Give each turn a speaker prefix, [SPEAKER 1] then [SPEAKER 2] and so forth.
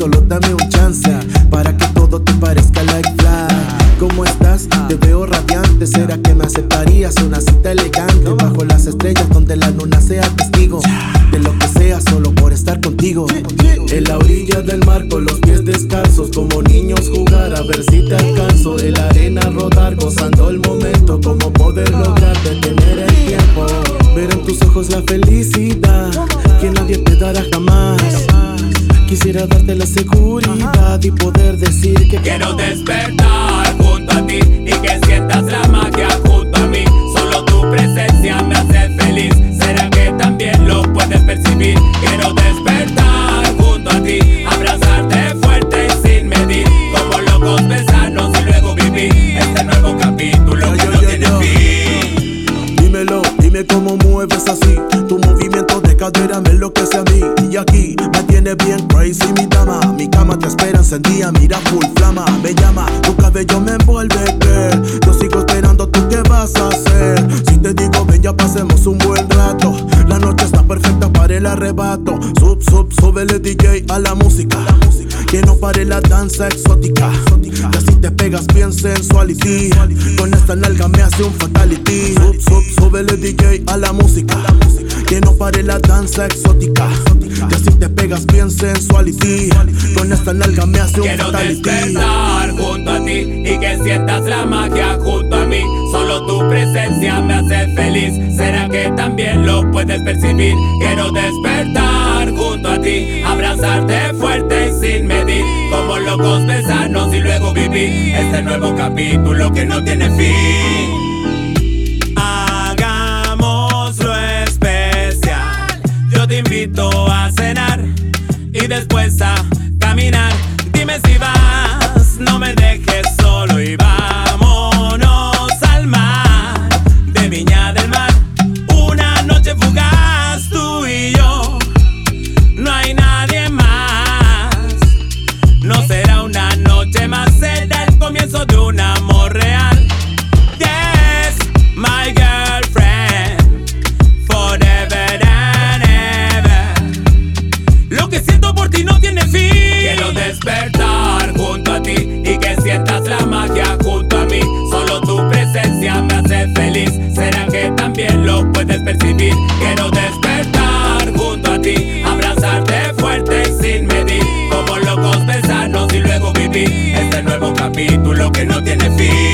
[SPEAKER 1] solo dame un chance para que todo te parezca like fly. ¿Cómo estás? Te veo radiante. ¿Será que me aceptarías una cita elegante bajo las estrellas donde la luna sea testigo de lo que sea solo por estar contigo? En la orilla del mar con los pies descalzos, como niños jugar a ver si te alcanzo. En la arena rodar, gozando el momento, como poder lograr detener el tiempo. Ver en tus ojos la felicidad que nadie te dará jamás. Quisiera darte la seguridad y poder decir que
[SPEAKER 2] quiero despertar junto a ti y que sientas la magia junto a mí. Solo tu presencia me hace feliz. ¿Será que también lo puedes percibir? Quiero despertar junto a ti, abrazarte fuerte y sin medir. Como locos besarnos y luego vivir este nuevo capítulo que no tiene fin.
[SPEAKER 1] Dímelo, dime cómo mueves así. Tu movimiento de cadera me mi cama te espera encendida, mira full flama. Me llama, tu cabello me envuelve, girl. Yo sigo esperando, ¿tú qué vas a hacer? Si te digo, ven, ya pasemos un buen rato. La noche está perfecta para el arrebato. Sub, sub, súbele DJ a la música. Que no pare la danza exótica. Y así te pegas bien sensuality. Con esta nalga me hace un fatality. Sub, sub, súbele DJ a la música. Pare la danza exótica. Y así te pegas bien sensuality. Con esta nalga me hace un
[SPEAKER 2] Quiero
[SPEAKER 1] fatality.
[SPEAKER 2] despertar junto a ti y que sientas la magia junto a mí. Solo tu presencia me hace feliz. ¿Será que también lo puedes percibir? Quiero despertar junto a ti, abrazarte fuerte y sin medir. Como locos besarnos y luego vivir este nuevo capítulo que no tiene fin. puedes percibir. Quiero despertar junto a ti, abrazarte fuerte y sin medir. Como locos besarnos y luego vivir este nuevo capítulo que no tiene fin.